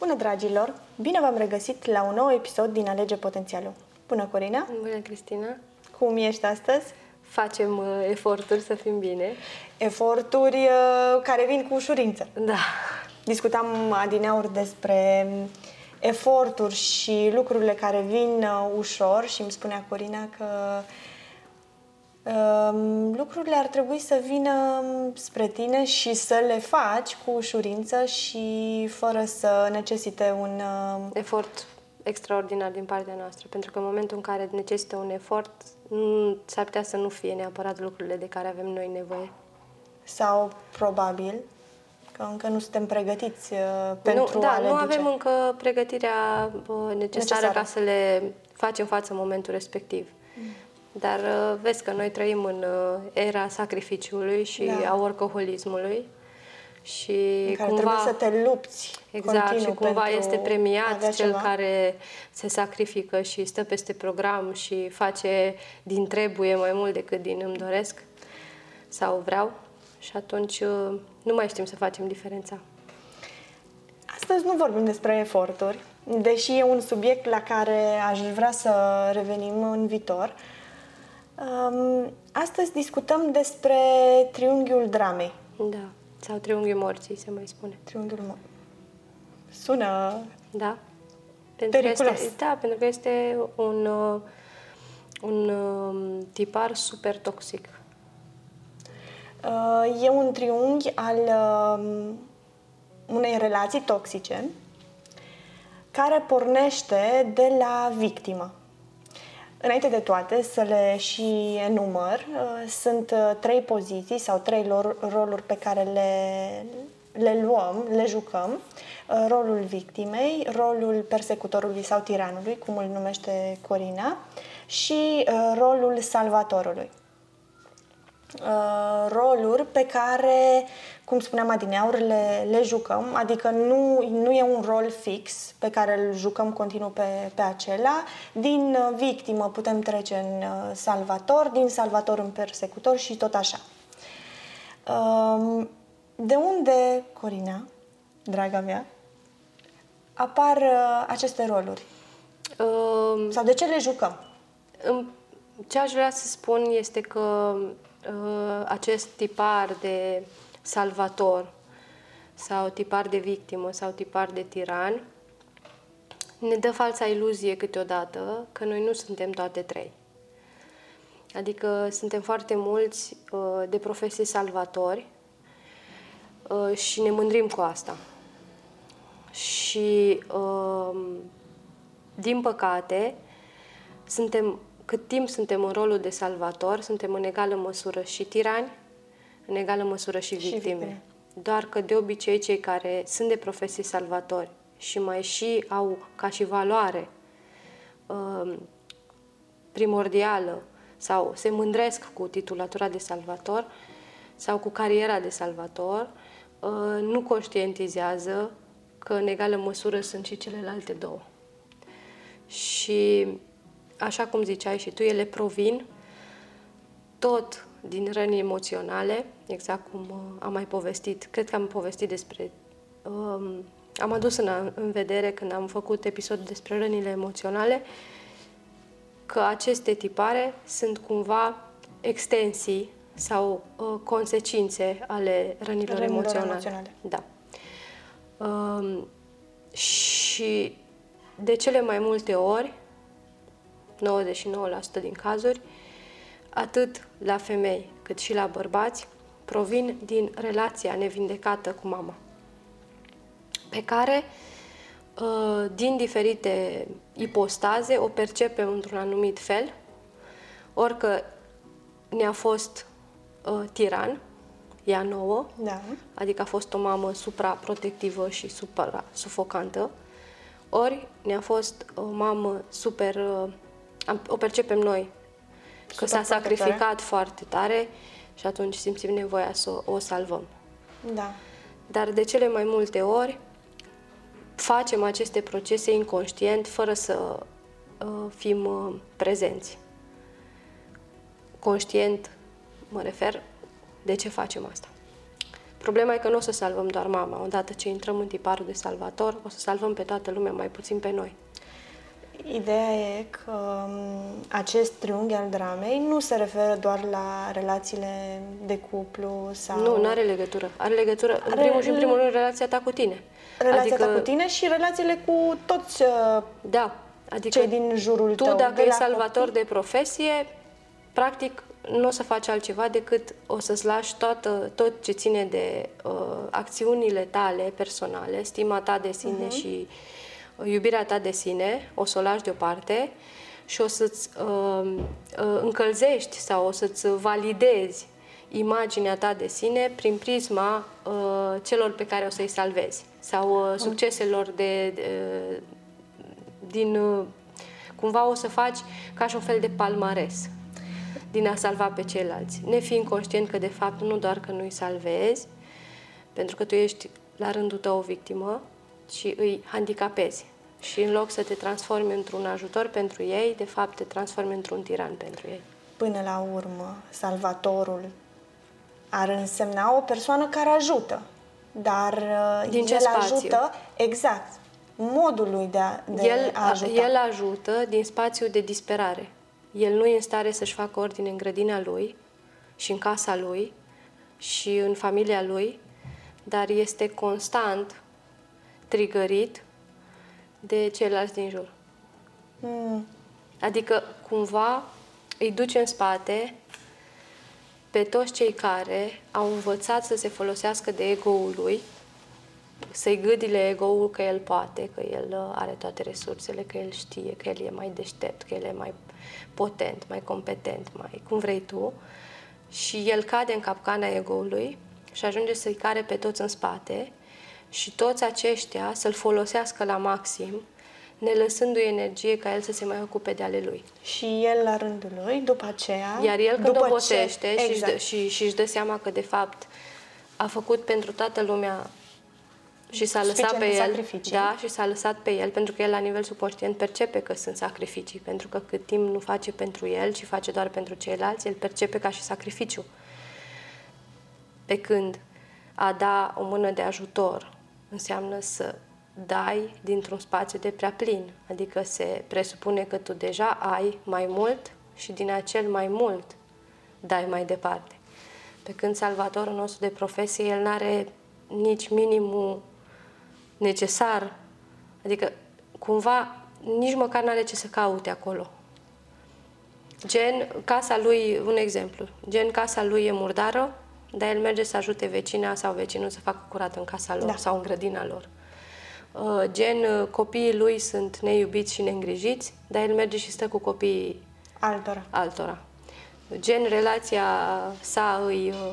Bună, dragilor! Bine v-am regăsit la un nou episod din Alege Potențialul. Bună, Corina! Bună, Cristina! Cum ești astăzi? Facem uh, eforturi să fim bine. Eforturi uh, care vin cu ușurință. Da. Discutam adineauri despre eforturi și lucrurile care vin uh, ușor și îmi spunea Corina că uh, lucrurile ar trebui să vină spre tine și să le faci cu ușurință și fără să necesite un... Uh, Efort extraordinar din partea noastră, pentru că în momentul în care necesită un efort, nu, s-ar putea să nu fie neapărat lucrurile de care avem noi nevoie. sau probabil că încă nu suntem pregătiți uh, pentru nu, da, a le nu duce. avem încă pregătirea uh, necesară, Necesară. ca să le facem față în momentul respectiv. Dar uh, vezi că noi trăim în uh, era sacrificiului și Da. a workaholismului și în care cumva trebuie să te lupți Exact, continuu și cumva pentru este a premiat avea cel ceva. care se sacrifică și stă peste program și face din trebuie mai mult decât din îmi doresc sau vreau. Și atunci uh, nu mai știm să facem diferența. Astăzi nu vorbim despre eforturi, deși e un subiect la care aș vrea să revenim în viitor. Um, Astăzi discutăm despre triunghiul dramei. Da. Sau triunghiul morții, se mai spune. Triunghiul mo- Sună... Da? Pentru că Periculos. este, da, pentru că este un, uh, un uh, tipar super toxic. Uh, E un triunghi al um, unei relații toxice care pornește de la victimă. Înainte de toate, să le și enumăr, uh, sunt uh, trei poziții sau trei lor- roluri pe care le, le luăm, le jucăm. Uh, Rolul victimei, rolul persecutorului sau tiranului, cum îl numește Corina, și uh, rolul salvatorului uh, roluri pe care, cum spuneam adineaur, le, le jucăm, adică nu, nu e un rol fix pe care îl jucăm continuu pe, pe acela. Din uh, victimă putem trece în uh, salvator, din salvator în persecutor și tot așa. Um, De unde, Corina, draga mea, apar uh, aceste roluri? Uh, Sau de ce le jucăm? În- Ce aș vrea să spun este că uh, acest tipar de salvator sau tipar de victimă sau tipar de tiran ne dă falsa iluzie câteodată că noi nu suntem toate trei. Adică suntem foarte mulți uh, de profesie salvatori uh, și ne mândrim cu asta. Și uh, din păcate, suntem, cât timp suntem în rolul de salvator, suntem în egală măsură și tirani, în egală măsură și Și victime. victime. Doar că de obicei cei care sunt de profesie salvatori și mai și au ca și valoare um, primordială sau se mândresc cu titulatura de salvator sau cu cariera de salvator, uh, nu conștientizează că în egală măsură sunt și celelalte două. Și așa cum ziceai și tu, ele provin tot din răni emoționale, exact cum uh, am mai povestit. Cred că am povestit despre. Um, am adus în, în vedere când am făcut episod despre rănile emoționale că aceste tipare sunt cumva extensii sau uh, consecințe ale rănilor, Rănilor emoționale. emoționale. Da. Um, și de cele mai multe ori, 99% din cazuri, atât la femei cât și la bărbați, provin din relația nevindecată cu mama, pe care, uh, din diferite ipostaze, o percepem într-un anumit fel, orică ne-a fost uh, tiran, ea nouă, Da. adică a fost o mamă supraprotectivă și supra-sufocantă, ori ne-a fost o mamă super, uh, am- o percepem noi, că s-a Supraprotectoare. sacrificat foarte tare și atunci simțim nevoia să o, o salvăm. Da. Dar de cele mai multe ori facem aceste procese inconștient, fără să uh, fim uh, prezenți. Conștient, mă refer, de ce facem asta. Problema e că nu o să salvăm doar mama. Odată ce intrăm în tiparul de salvator, o să salvăm pe toată lumea, mai puțin pe noi. Ideea e că um, acest triunghi al dramei nu se referă doar la relațiile de cuplu sau... Nu, nu are legătură. Are legătură, are... în primul și în primul rând, relația ta cu tine. Relația adică... ta cu tine și relațiile cu toți uh, da, adică cei din jurul tu, tău. Tu, dacă ești salvator copii... de profesie, practic nu o să faci altceva decât o să-ți lași toată, tot ce ține de uh, acțiunile tale personale, stima ta de sine uh-huh. și iubirea ta de sine, o să o lași deoparte și o să-ți uh, uh, încălzești sau o să-ți validezi imaginea ta de sine prin prisma uh, celor pe care o să-i salvezi sau uh, succeselor de, de, din uh, cumva o să faci ca și un fel de palmares din a salva pe ceilalți, nefiind conștient că de fapt nu doar că nu-i salvezi, pentru că tu ești la rândul tău o victimă, ci îi handicapezi. Și în loc să te transformi într-un ajutor pentru ei, de fapt te transformi într-un tiran pentru ei. Până la urmă, salvatorul ar însemna o persoană care ajută, dar uh, Din el ce spațiu? ajută exact modul lui de a, de el, a ajuta. El ajută din spațiu de disperare. El nu e în stare să-și facă ordine în grădina lui și în casa lui și în familia lui, dar este constant trigărit de ceilalți din jur. Mm. Adică, cumva, îi duce în spate pe toți cei care au învățat să se folosească de ego-ul lui, să-i gâdile ego-ul că el poate, că el uh, are toate resursele, că el știe, că el e mai deștept, că el e mai potent, mai competent, mai cum vrei tu. Și el cade în capcana ego-ului și ajunge să-i care pe toți în spate și toți aceștia să-l folosească la maxim, ne lăsându-i energie ca el să se mai ocupe de ale lui. Și el la rândul lui, după aceea... Iar el când după obosește ce... și, exact. și, și, și își dă seama că de fapt a făcut pentru toată lumea și s-a lăsat pe el, sacrificii. da, și s-a lăsat pe el, pentru că el la nivel subconștient percepe că sunt sacrificii, pentru că cât timp nu face pentru el, ci face doar pentru ceilalți, el percepe ca și sacrificiu. Pe când a da o mână de ajutor înseamnă să dai dintr-un spațiu de prea plin, adică se presupune că tu deja ai mai mult și din acel mai mult dai mai departe. Pe când salvatorul nostru de profesie, el nu are nici minimul necesar, adică cumva nici măcar nu are ce să caute acolo. Gen, casa lui, un exemplu, gen casa lui e murdară, dar el merge să ajute vecina sau vecinul să facă curat în casa lor Da. sau în grădina lor. Uh, Gen, uh, copiii lui sunt neiubiți și neîngrijiți, dar el merge și stă cu copiii Altora. altora. Gen, relația sa îi uh,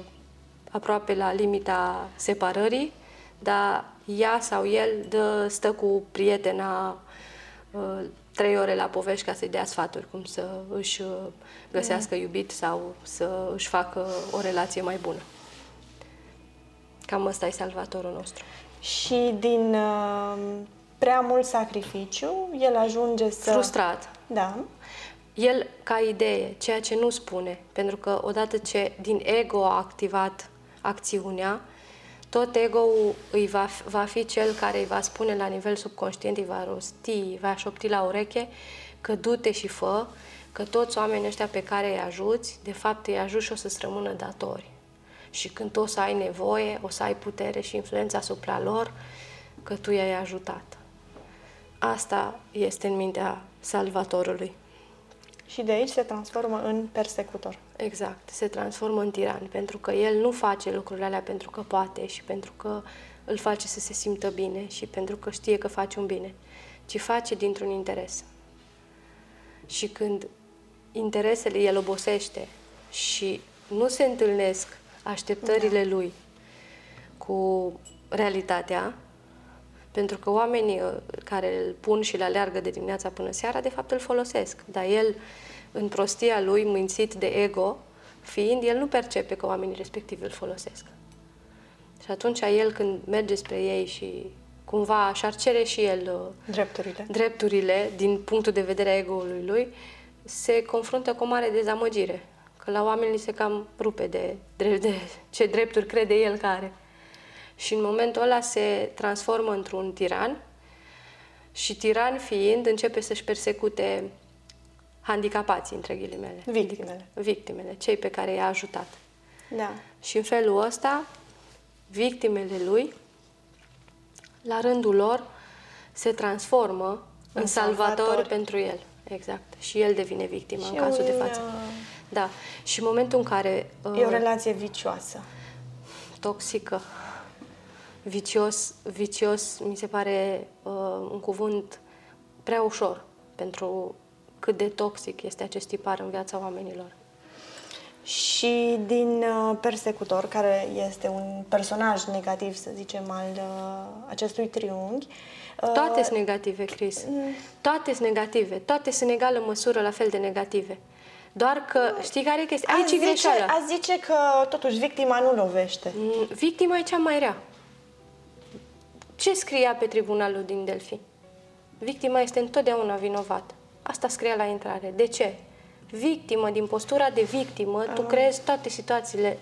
aproape la limita separării, dar ea sau el dă, stă cu prietena uh, trei ore la povești ca să-i dea sfaturi, cum să își uh, găsească iubit sau să își facă o relație mai bună. Cam ăsta e salvatorul nostru. Și din uh, prea mult sacrificiu, el ajunge să... Frustrat. Da. El, ca idee, ceea ce nu spune, pentru că odată ce din ego a activat acțiunea, tot ego-ul îi va, va fi cel care îi va spune la nivel subconștient, îi va rosti, îi va șopti la ureche că du-te și fă, că toți oamenii ăștia pe care îi ajuți, de fapt îi ajuți și o să-ți rămână datori. Și când tu o să ai nevoie, o să ai putere și influența asupra lor, că tu i-ai ajutat. Asta este în mintea salvatorului. Și de aici se transformă în persecutor. Exact, se transformă în tiran, pentru că el nu face lucrurile alea pentru că poate și pentru că îl face să se simtă bine și pentru că știe că face un bine, ci face dintr-un interes. Și când interesele el obosește și nu se întâlnesc așteptările da. lui cu realitatea, pentru că oamenii uh, care îl pun și le aleargă de dimineața până seara, de fapt îl folosesc. Dar el, în prostia lui, mințit de ego, fiind, el nu percepe că oamenii respectivi îl folosesc. Și atunci el, când merge spre ei și cumva și-ar cere și el uh, Drepturile. drepturile din punctul de vedere a ego-ului lui, se confruntă cu o mare dezamăgire. Că la oameni li se cam rupe de, de, de ce drepturi crede el că are. Și în momentul ăla se transformă într-un tiran și tiran fiind începe să-și persecute handicapații, între ghilimele. Victimele. Adică victimele, cei pe care i-a ajutat. Da. Și în felul ăsta, victimele lui, la rândul lor, se transformă în, În salvator, salvatori. pentru el. Exact. Și el devine victimă Și în cazul de un, față. uh, Da. Și în momentul în care uh, E o relație vicioasă. toxică, vicios, vicios mi se pare uh, un cuvânt prea ușor pentru cât de toxic este acest tipar în viața oamenilor. Și din uh, persecutor, care este un personaj negativ, să zicem, al uh, acestui triunghi, uh, Toate sunt negative, Chris. Toate sunt negative. Toate sunt în egală măsură la fel de negative. Doar că, știi care e chestia? Aici ați e zice, greșeala. ați zice că totuși victima nu lovește. Mm, Victima e cea mai rea. Ce scria pe tribunalul din Delphi? Victima este întotdeauna vinovată. Asta scria la intrare. De ce? Victimă, din postura de victimă, tu creezi toate situațiile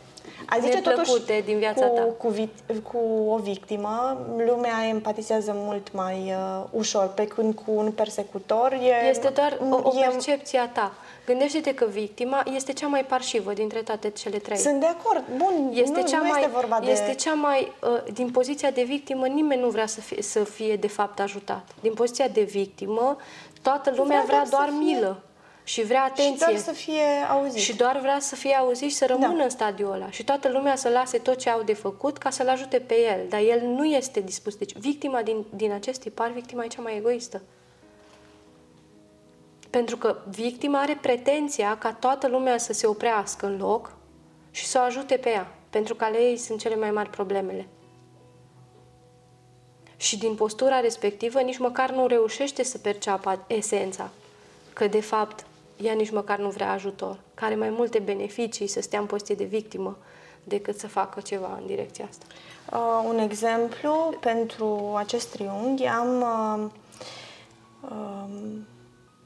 A zice totuși neplăcute din viața cu, ta. Cu, vi- cu o victimă, lumea empatizează mult mai uh, ușor, pe când cu un persecutor e... Este doar o, o e- percepție a ta. Gândește-te că victima este cea mai parșivă dintre toate cele trei. Sunt de acord. Bun, Este nu, cea nu mai, este vorba de... este cea mai uh, din poziția de victimă, nimeni nu vrea să fie, să fie de fapt ajutat. Din poziția de victimă, toată lumea Vrea vrea, doar doar să fie- milă și vrea Și atenție. doar să fie auzit. Și doar vrea să fie auzit și să rămână Da. în stadiul ăla. Și toată lumea să lase tot ce au de făcut ca să-l ajute pe el. Dar el nu este dispus. Deci victima din, din acest tipar, victima e cea mai egoistă. Pentru că victima are pretenția ca toată lumea să se oprească în loc și să o ajute pe ea. Pentru că ale ei sunt cele mai mari problemele. Și din postura respectivă nici măcar nu reușește să perceapă esența. Că de fapt ea nici măcar nu vrea ajutor. Care are mai multe beneficii să stea în poziție de victimă decât să facă ceva în direcția asta. Uh, un exemplu pentru acest triunghi am uh, um,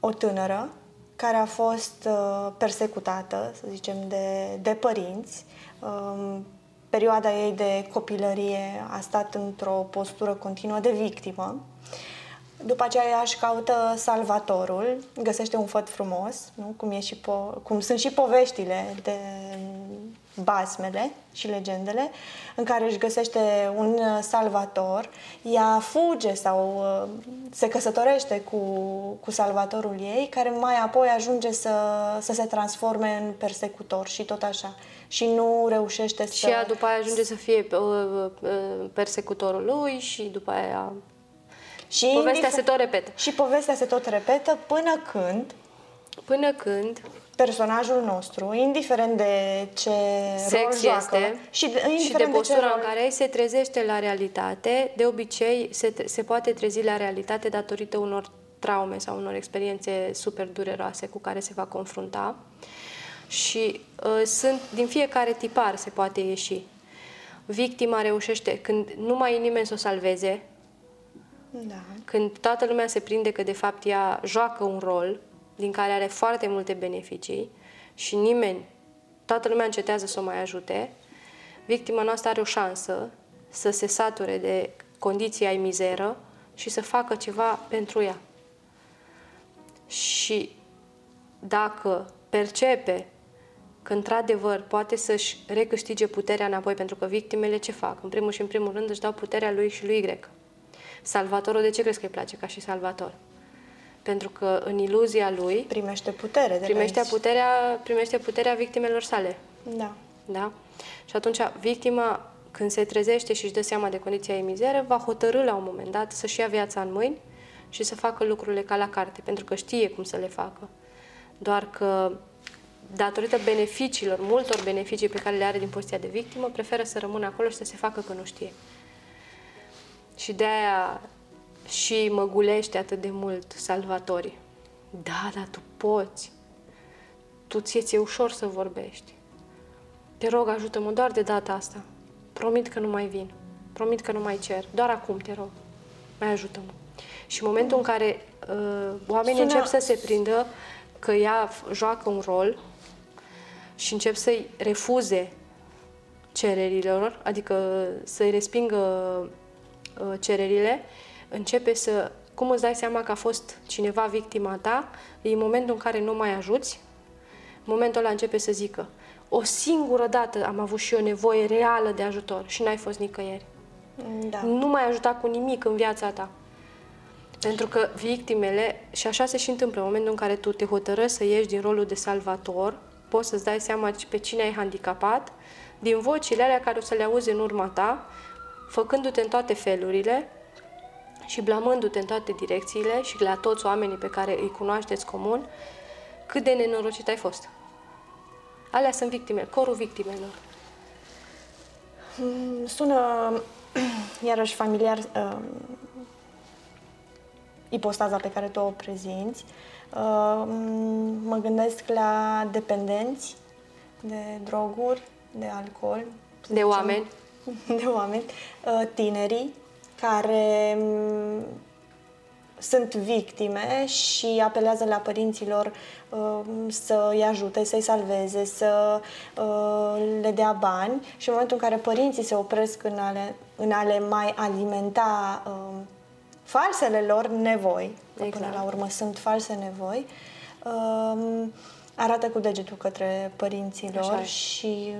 o tânără care a fost uh, persecutată, să zicem, de, de părinți. Um, perioada ei de copilărie a stat într-o postură continuă de victimă. După aceea ea își caută salvatorul, găsește un făt frumos, nu? Cum, e și po- cum sunt și poveștile de basmele și legendele, în care își găsește un uh, salvator, ea fuge sau uh, se căsătorește cu, cu salvatorul ei, care mai apoi ajunge să, să se transforme în persecutor și tot așa. Și nu reușește să... Și ea după aia ajunge să fie uh, uh, persecutorul lui și după aia și povestea indifer- se tot repetă. Și povestea se tot repetă până când Până când personajul nostru, indiferent de ce rol sex joacă este și de, și de indiferent de, ce postura rol, în care se trezește la realitate, de obicei se, se poate trezi la realitate datorită unor traume sau unor experiențe super dureroase cu care se va confrunta și uh, sunt din fiecare tipar se poate ieși. Victima reușește când nu mai e nimeni să o salveze, Da. când toată lumea se prinde că de fapt ea joacă un rol din care are foarte multe beneficii și nimeni, toată lumea încetează să o mai ajute, victima noastră are o șansă să se sature de condiția ai mizeră și să facă ceva pentru ea. Și dacă percepe că într-adevăr poate să-și recâștige puterea înapoi, pentru că victimele ce fac? În primul și în primul rând își dau puterea lui și lui Y. Salvatorul, de ce crezi că îi place ca și salvator? Pentru că în iluzia lui Primește putere de primește la aici. puterea, primește puterea victimelor sale. Da. Da? Și atunci victima, când se trezește și își dă seama de condiția ei mizeră, va hotărâ la un moment dat să-și ia viața în mâini și să facă lucrurile ca la carte, pentru că știe cum să le facă. Doar că, datorită beneficiilor, multor beneficii pe care le are din poziția de victimă, preferă să rămână acolo și să se facă că nu știe. Și de aia și mă gulește atât de mult salvatorii. Da, dar tu poți. Tu ție ți-e ușor să vorbești. Te rog, ajută-mă doar de data asta. Promit că nu mai vin. Promit că nu mai cer. Doar acum, te rog. Mai ajută-mă. Și în momentul în care uh, oamenii Sună- încep să se prindă că ea f- joacă un rol și încep să-i refuze cererilor, adică să-i respingă uh, cererile, începe să... Cum îți dai seama că a fost cineva victima ta? E momentul în care nu mai ajuți, momentul ăla începe să zică o singură dată am avut și eu nevoie reală de ajutor și n-ai fost nicăieri. Da. Nu mai ajuta cu nimic în viața ta. Pentru că victimele, și așa se și întâmplă, în momentul în care tu te hotărăști să ieși din rolul de salvator, poți să-ți dai seama pe cine ai handicapat, din vocile alea care o să le auzi în urma ta, făcându-te în toate felurile și blamându-te în toate direcțiile și la toți oamenii pe care îi cunoașteți comun, cât de nenorocit ai fost. Alea sunt victime, corul victimelor. Mm, Sună iarăși familiar uh, ipostaza pe care tu o prezinți. Uh, mă gândesc la dependenți de droguri, de alcool. să De zicem, oameni. De oameni. Uh, tinerii care mm, sunt victime și apelează la părinților uh, să-i ajute, să-i salveze, să uh, le dea bani și în momentul în care părinții se opresc în ale, în a le mai alimenta uh, falsele lor nevoi, că până Exact. la urmă sunt false nevoi, uh, arată cu degetul către părinții Așa lor e. și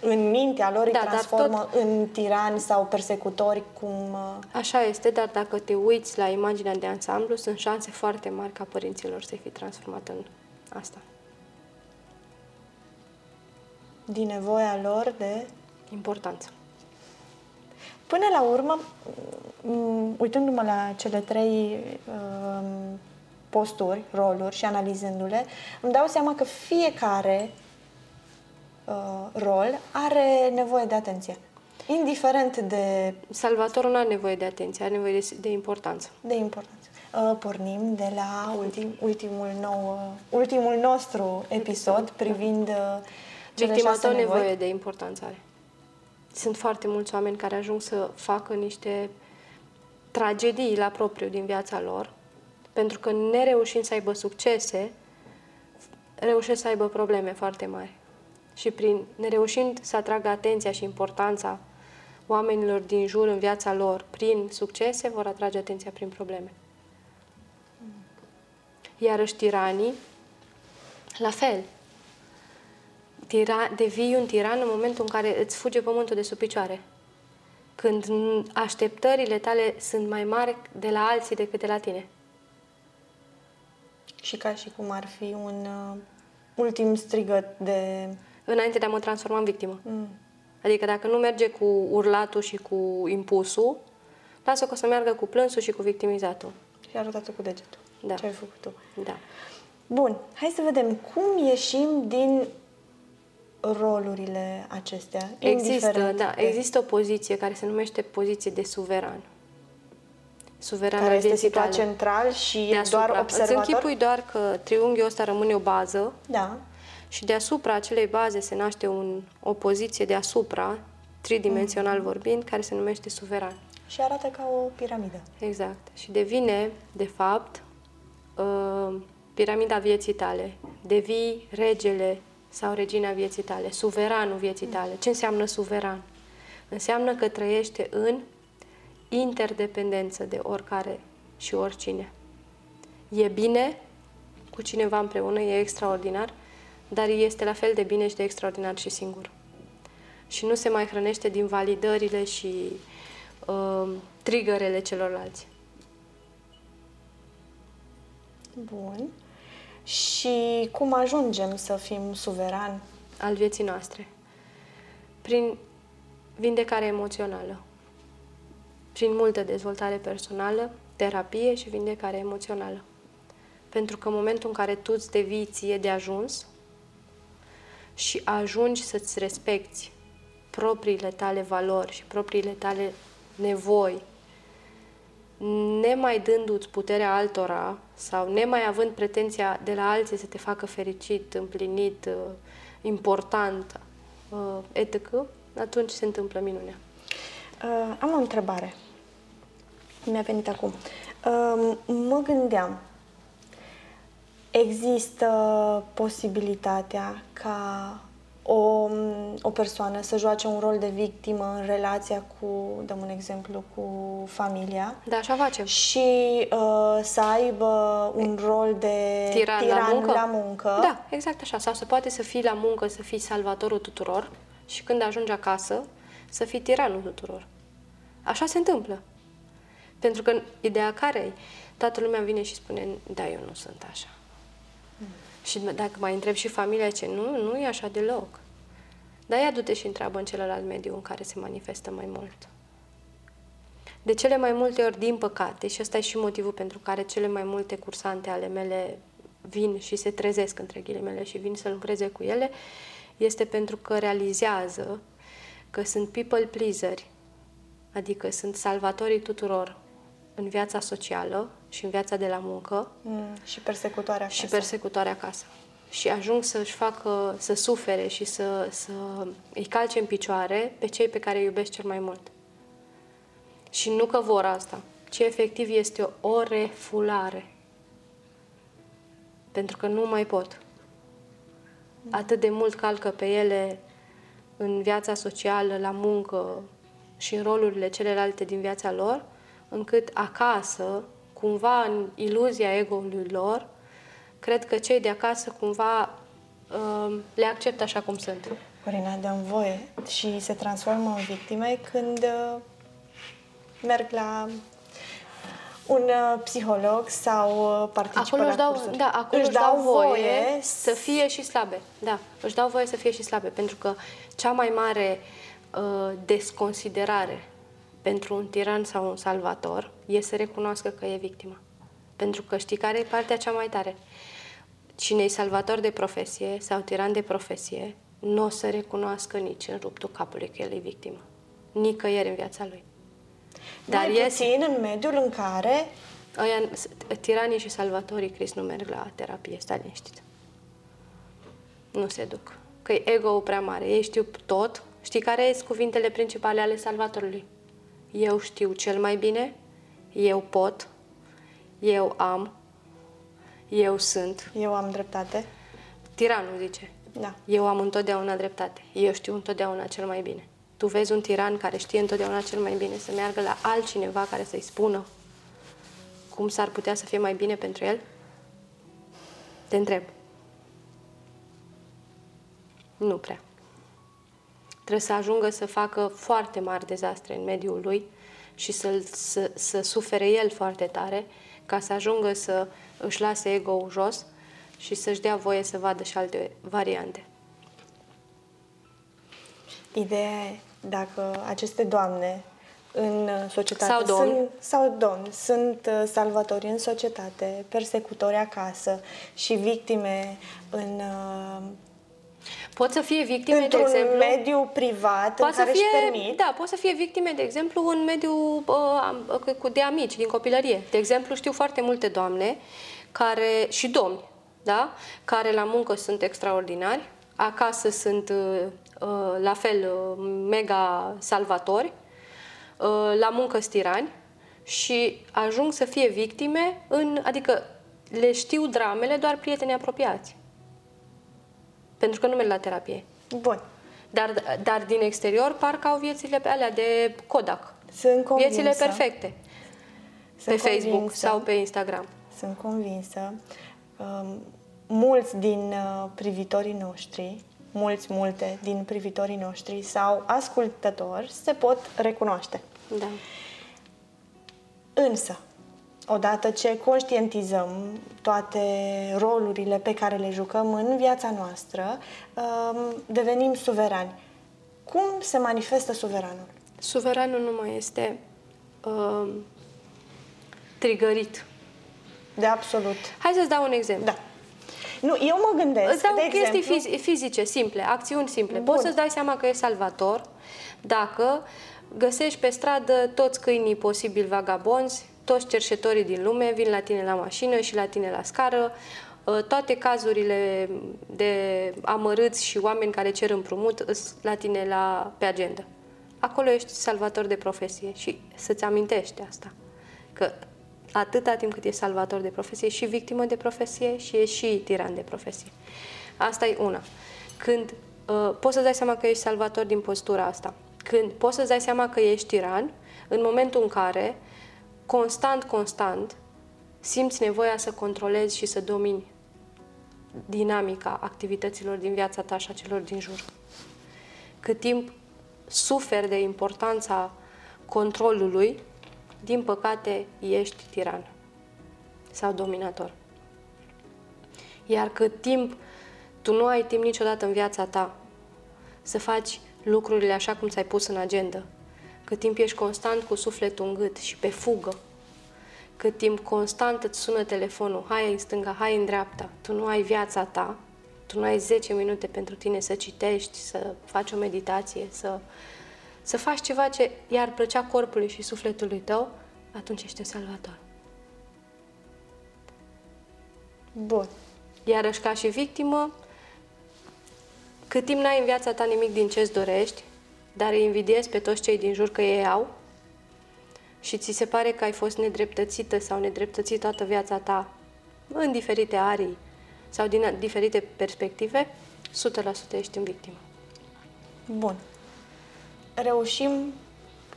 în mintea lor îi Da, dar transformă în tirani sau persecutori cum... uh, Așa este, dar dacă te uiți la imaginea de ansamblu, sunt șanse foarte mari ca părinților să fi transformat în asta. din nevoia lor de... Importanță. Până la urmă, m, uitându-mă la cele trei um, posturi, roluri și analizându-le, îmi dau seama că fiecare uh, rol are nevoie de atenție. Indiferent de, Salvatorul nu are nevoie de atenție, are nevoie de, de importanță. de importanță. Uh, pornim de la ultim, ultimul, nou, uh, ultimul nostru episod privind uh, cele Victima șase tot nevoi. nevoie de importanță are. Sunt foarte mulți oameni care ajung să facă niște tragedii la propriu din viața lor, pentru că nereușind să aibă succese, reușesc să aibă probleme foarte mari. Și prin nereușind să atragă atenția și importanța oamenilor din jur în viața lor prin succese, vor atrage atenția prin probleme. Iarăși tiranii, la fel. Tira, devii un tiran în momentul în care îți fuge pământul de sub picioare. Când n- așteptările tale sunt mai mari de la alții decât de la tine. Și ca și cum ar fi un uh, ultim strigăt de... Înainte de a mă transforma în victimă. Mm. Adică dacă nu merge cu urlatul și cu impusul, lasă că o să meargă cu plânsul și cu victimizatul. Și arătat cu degetul. Da. Ce ai făcut tu. Da. Bun, hai să vedem cum ieșim din rolurile acestea. Există, indiferent da, de- există o poziție care se numește poziție de suveran. Suveran care al este vieții situat tale. central și e Deasupra. doar Îți observator. închipui doar că triunghiul ăsta rămâne o bază Da. Și deasupra acelei baze se naște un, o poziție deasupra, tridimensional Mhm. vorbind, care se numește suveran. Și arată ca o piramidă. Exact. Și devine, de fapt, uh, piramida vieții tale. Devii regele sau regina vieții tale, suveranul vieții tale. Ce înseamnă suveran? Înseamnă că trăiește în interdependență de oricare și oricine. E bine cu cineva împreună, e extraordinar, dar este la fel de bine și de extraordinar și singur. Și nu se mai hrănește din validările și uh, triggerele celorlalți. Bun. Și cum ajungem să fim suverani? al vieții noastre. Prin vindecare emoțională. Prin multă dezvoltare personală, terapie și vindecare emoțională. Pentru că în momentul în care tu îți devii ție de ajuns și ajungi să-ți respecti propriile tale valori și propriile tale nevoi, nemai dându-ți puterea altora sau nemai având pretenția de la alții să te facă fericit, împlinit, uh, important, uh, etc., atunci se întâmplă minunea. Uh, am o întrebare. Mi-a venit acum. Uh, mă gândeam, există posibilitatea ca o, o persoană să joace un rol de victimă în relația cu, dăm un exemplu, cu familia. Da, așa facem. Și uh, să aibă un rol de Tiran, tiran la, muncă. la muncă. Da, exact așa. Sau se poate să fii la muncă, să fii salvatorul tuturor și când ajungi acasă, să fii tiranul tuturor. Așa se întâmplă. Pentru că ideea care e? Toată lumea vine și spune, da, eu nu sunt așa. Mm. Și dacă mai întreb și familia, ce nu, nu e așa deloc. Dar ia du-te și întreabă în celălalt mediu în care se manifestă mai mult. De cele mai multe ori, din păcate, și ăsta e și motivul pentru care cele mai multe cursante ale mele vin și se trezesc între ghilimele și vin să lucreze cu ele, este pentru că realizează că sunt people pleaseri, adică sunt salvatorii tuturor în viața socială și în viața de la muncă. Mm, și persecutoarea Și acasă. persecutoarea acasă. Și ajung să-și facă, să sufere și să, să îi calce în picioare pe cei pe care îi iubesc cel mai mult. Și nu că vor asta, ci efectiv este o refulare. Pentru că nu mai pot. Atât de mult calcă pe ele în viața socială, la muncă și în rolurile celelalte din viața lor, încât acasă, cumva în iluzia ego-ului lor, cred că cei de acasă cumva uh, le acceptă așa cum sunt. Corina, dăm voie și se transformă în victime când uh, merg la un uh, psiholog sau uh, participă Acolo la își dau, cursuri. da, acolo își dau voie să fie și slabe. Da, își dau voie să fie și slabe, pentru că cea mai mare uh, desconsiderare pentru un tiran sau un salvator e să recunoască că e victimă. Pentru că știi care e partea cea mai tare? Cine e salvator de profesie sau tiran de profesie, nu o să recunoască nici în ruptul capului că el e victimă. Nicăieri în viața lui. Dar mai iese- puțin în mediul în care Aia, tiranii și salvatorii Crist nu merg la terapie, stai liniștit. Nu se duc. Că e ego prea mare. Ei știu tot. Știi care sunt cuvintele principale ale salvatorului? Eu știu cel mai bine, eu pot, eu am, eu sunt. eu am dreptate. Tiranul zice, Da. eu am întotdeauna dreptate, eu știu întotdeauna cel mai bine. Tu vezi un tiran care știe întotdeauna cel mai bine să meargă la altcineva care să-i spună cum s-ar putea să fie mai bine pentru el? Te întreb. Nu prea. Trebuie să ajungă să facă foarte mari dezastre în mediul lui și să, să, să sufere el foarte tare ca să ajungă să își lase ego-ul jos și să-și dea voie să vadă și alte variante. Ideea e, dacă aceste doamne în societate Sau domni. sunt, sau domni sunt uh, salvatori în societate, persecutori acasă și victime în, uh, Pot să fie victime, de într-un exemplu... mediu privat în Poate să care își fie, permit. da, pot să fie victime, de exemplu, în mediul uh, am- cu de amici, din copilărie. De exemplu, știu foarte multe doamne care, și domni, da? care la muncă sunt extraordinari, acasă sunt uh, uh, la fel uh, mega salvatori, uh, la muncă stirani și ajung să fie victime, în, adică le știu dramele doar prietenii apropiați. Pentru că nu merg la terapie. Bun. Dar, dar din exterior parcă au viețile pe alea de Kodak. Sunt convinsă, Viețile perfecte. Pe Sunt Facebook convinsă. sau pe Instagram. Sunt convinsă. Um, mulți din uh, privitorii noștri, mulți, multe din privitorii noștri sau ascultători se pot recunoaște. Da. Însă, odată ce conștientizăm toate rolurile pe care le jucăm în viața noastră, um, devenim suverani. Cum se manifestă suveranul? Suveranul nu mai este uh, trigărit. De absolut. Hai să-ți dau un exemplu. Da. Nu, eu mă gândesc, Îți dau de chestii exemplu, fizi- fizice, simple, acțiuni simple. Bun. Poți să-ți dai seama că e salvator dacă găsești pe stradă toți câinii posibil vagabonzi, toți cerșetorii din lume vin la tine la mașină și la tine la scară, uh, toate cazurile de amărâți și oameni care cer împrumut îs la tine la, pe agenda. Acolo ești salvator de profesie și să-ți amintești asta. Că atâta timp cât e salvator de profesie, e și victimă de profesie și e și tiran de profesie. Asta e una. Când uh, poți să-ți dai seama că ești salvator din postura asta. Când poți să-ți dai seama că ești tiran, în momentul în care, constant, constant, simți nevoia să controlezi și să domini dinamica activităților din viața ta și a celor din jur. Cât timp suferi de importanța controlului, din păcate ești tiran sau dominator. Iar cât timp tu nu ai timp niciodată în viața ta să faci lucrurile așa cum ți-ai pus în agenda, cât timp ești constant cu sufletul în gât și pe fugă, cât timp constant îți sună telefonul, hai în stânga, hai în dreapta, tu nu ai viața ta, tu nu ai 10 minute pentru tine să citești, să faci o meditație, să, să faci ceva ce i-ar plăcea corpului și sufletului tău, atunci ești un salvator. Bun. Iarăși ca și victimă, cât timp n-ai în viața ta nimic din ce-ți dorești, dar îi invidiezi pe toți cei din jur că ei au și ți se pare că ai fost nedreptățită sau nedreptățit toată viața ta în diferite arii sau din diferite perspective, 100% ești în victimă. Bun. Reușim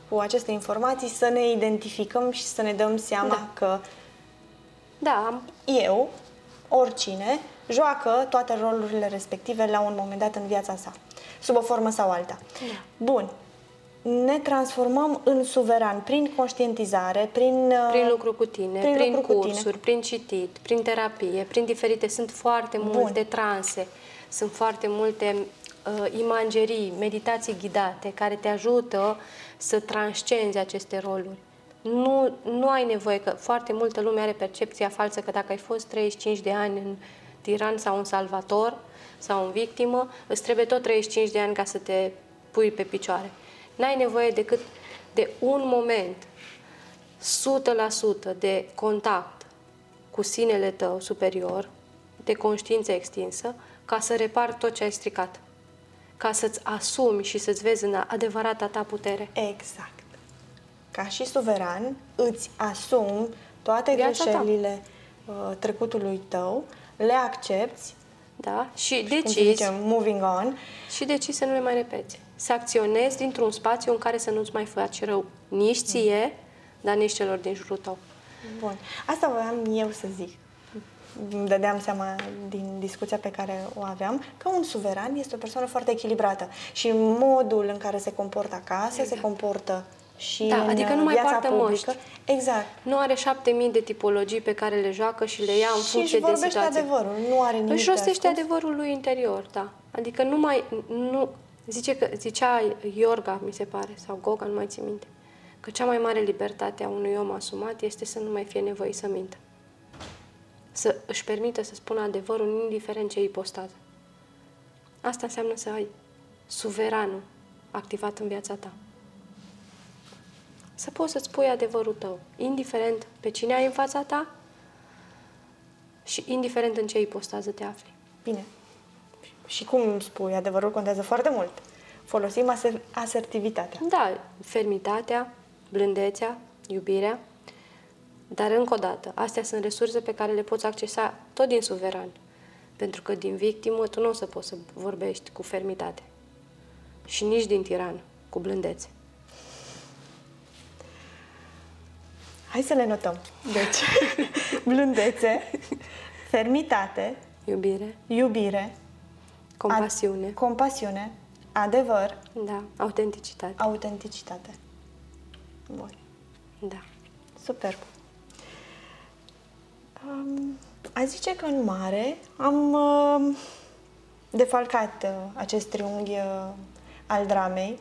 cu aceste informații să ne identificăm și să ne dăm seama Da. că Da, am, eu, oricine, joacă toate rolurile respective la un moment dat în viața sa, sub o formă sau alta. Da. Bun. Ne transformăm în suveran prin conștientizare, prin... uh, prin lucru cu tine, prin prin, lucru cu tine. cursuri, prin citit, prin terapie, prin diferite, sunt foarte Bun. multe transe, sunt foarte multe uh, imagerii, meditații ghidate care te ajută să transcenzi aceste roluri. Nu, nu ai nevoie, că foarte multă lume are percepția falsă că dacă ai fost 35 de ani în tiran sau un salvator sau în victimă, îți trebuie tot 35 de ani ca să te pui pe picioare. N-ai nevoie decât de un moment 100% de contact cu sinele tău superior, de conștiință extinsă, ca să repari tot ce ai stricat. Ca să-ți asumi și să-ți vezi în adevărata ta putere. Exact. Ca și suveran, îți asumi toate Viața ta. greșelile uh, trecutului tău, le accepti Da? Și cum se decizi, zice, moving on, și decizi să nu le mai repeți. Să acționezi dintr-un spațiu în care să nu-ți mai faci rău nici ție, dar nici celor din jurul tău. Bun. Asta voiam eu să zic. Îmi dădeam seama din discuția pe care o aveam că un suveran este o persoană foarte echilibrată și modul în care se comportă acasă, se comportă și Da, în adică nu mai viața poartă publică. măști. Exact. Nu are șapte mii de tipologii pe care le joacă și le ia în și funcție își de vorbește situație. adevărul, nu are nimic Își de rostește ascuns. adevărul lui interior, da. Adică nu mai, nu, zice că, zicea Iorga, mi se pare, sau Goga, nu mai țin minte, că cea mai mare libertate a unui om asumat este să nu mai fie nevoie să mintă. Să își permită să spună adevărul, indiferent ce ipostază. Asta înseamnă să ai suveranul activat în viața ta. Să poți să-ți spui adevărul tău, indiferent pe cine ai în fața ta și indiferent în ce ipostază te afli. Bine. Și cum spui, adevărul contează foarte mult. Folosim aser- asertivitatea. Da, fermitatea, blândețea, iubirea, dar încă o dată, astea sunt resurse pe care le poți accesa tot din suveran. Pentru că din victimă tu nu o să poți să vorbești cu fermitate. Și nici din tiran, cu blândețe. Hai să le notăm. Deci, blândețe, fermitate, Iubire, iubire, compasiune, ad- compasiune, adevăr, da, autenticitate, autenticitate. Bun. da. Superb. Um, a zice că în mare am uh, defalcat uh, acest triunghi uh, al dramei.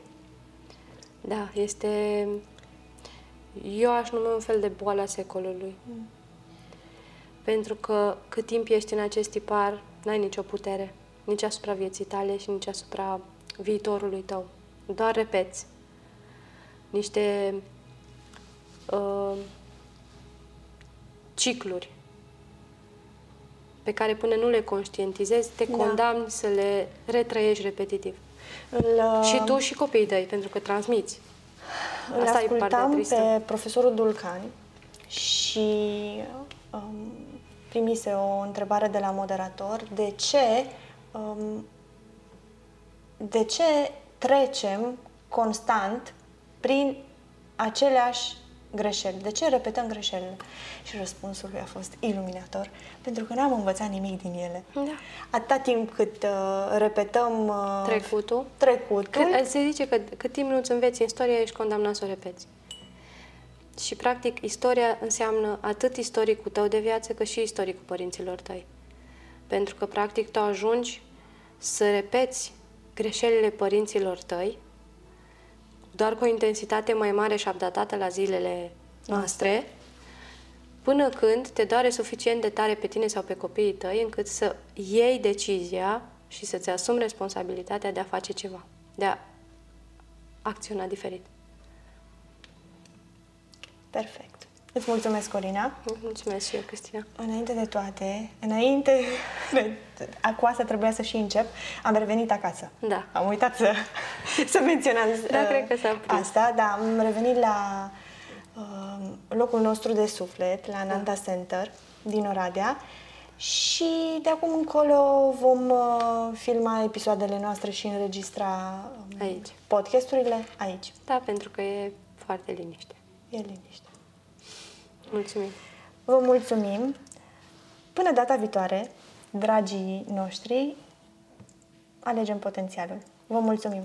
Da, este... Eu aș numi un fel de boala secolului. Pentru că cât timp ești în acest tipar, n-ai nicio putere. Nici asupra vieții tale și nici asupra viitorului tău. Doar repeți niște uh, cicluri pe care până nu le conștientizezi, te Da. condamni să le retrăiești repetitiv. Îl, uh, Și tu și copiii tăi, pentru că transmiți. Îl Asta e partea ascultam tristă. pe profesorul Dulcan și um, primise o întrebare de la moderator de ce um, de ce trecem constant prin aceleași greșeli? De ce repetăm greșelile? Și răspunsul lui a fost iluminator, pentru că n-am învățat nimic din ele. Da. Atâta timp cât uh, repetăm uh, Trecutul. trecutul Cât, se zice că cât timp nu-ți înveți în istoria, ești condamnat să o repeți. Și, practic, istoria înseamnă atât istoricul tău de viață, cât și istoricul părinților tăi. Pentru că, practic, tu ajungi să repeți greșelile părinților tăi, doar cu o intensitate mai mare și updatată la zilele noastre, până când te doare suficient de tare pe tine sau pe copiii tăi încât să iei decizia și să-ți asumi responsabilitatea de a face ceva, de a acționa diferit. Perfect. Îți mulțumesc, Corina. Mulțumesc și eu, Cristina. Înainte de toate, înainte, cu asta trebuia să și încep, am revenit acasă. Da. Am uitat să, să menționez Da, uh, cred că s-a prins. asta, da, am revenit la uh, locul nostru de suflet, la Nanda Center din Oradea și de acum încolo vom uh, filma episoadele noastre și înregistra um, Aici. podcasturile aici. Da, pentru că e foarte liniște. E liniște. Mulțumim. Vă mulțumim. Până data viitoare, dragii noștri, alegem potențialul. Vă mulțumim!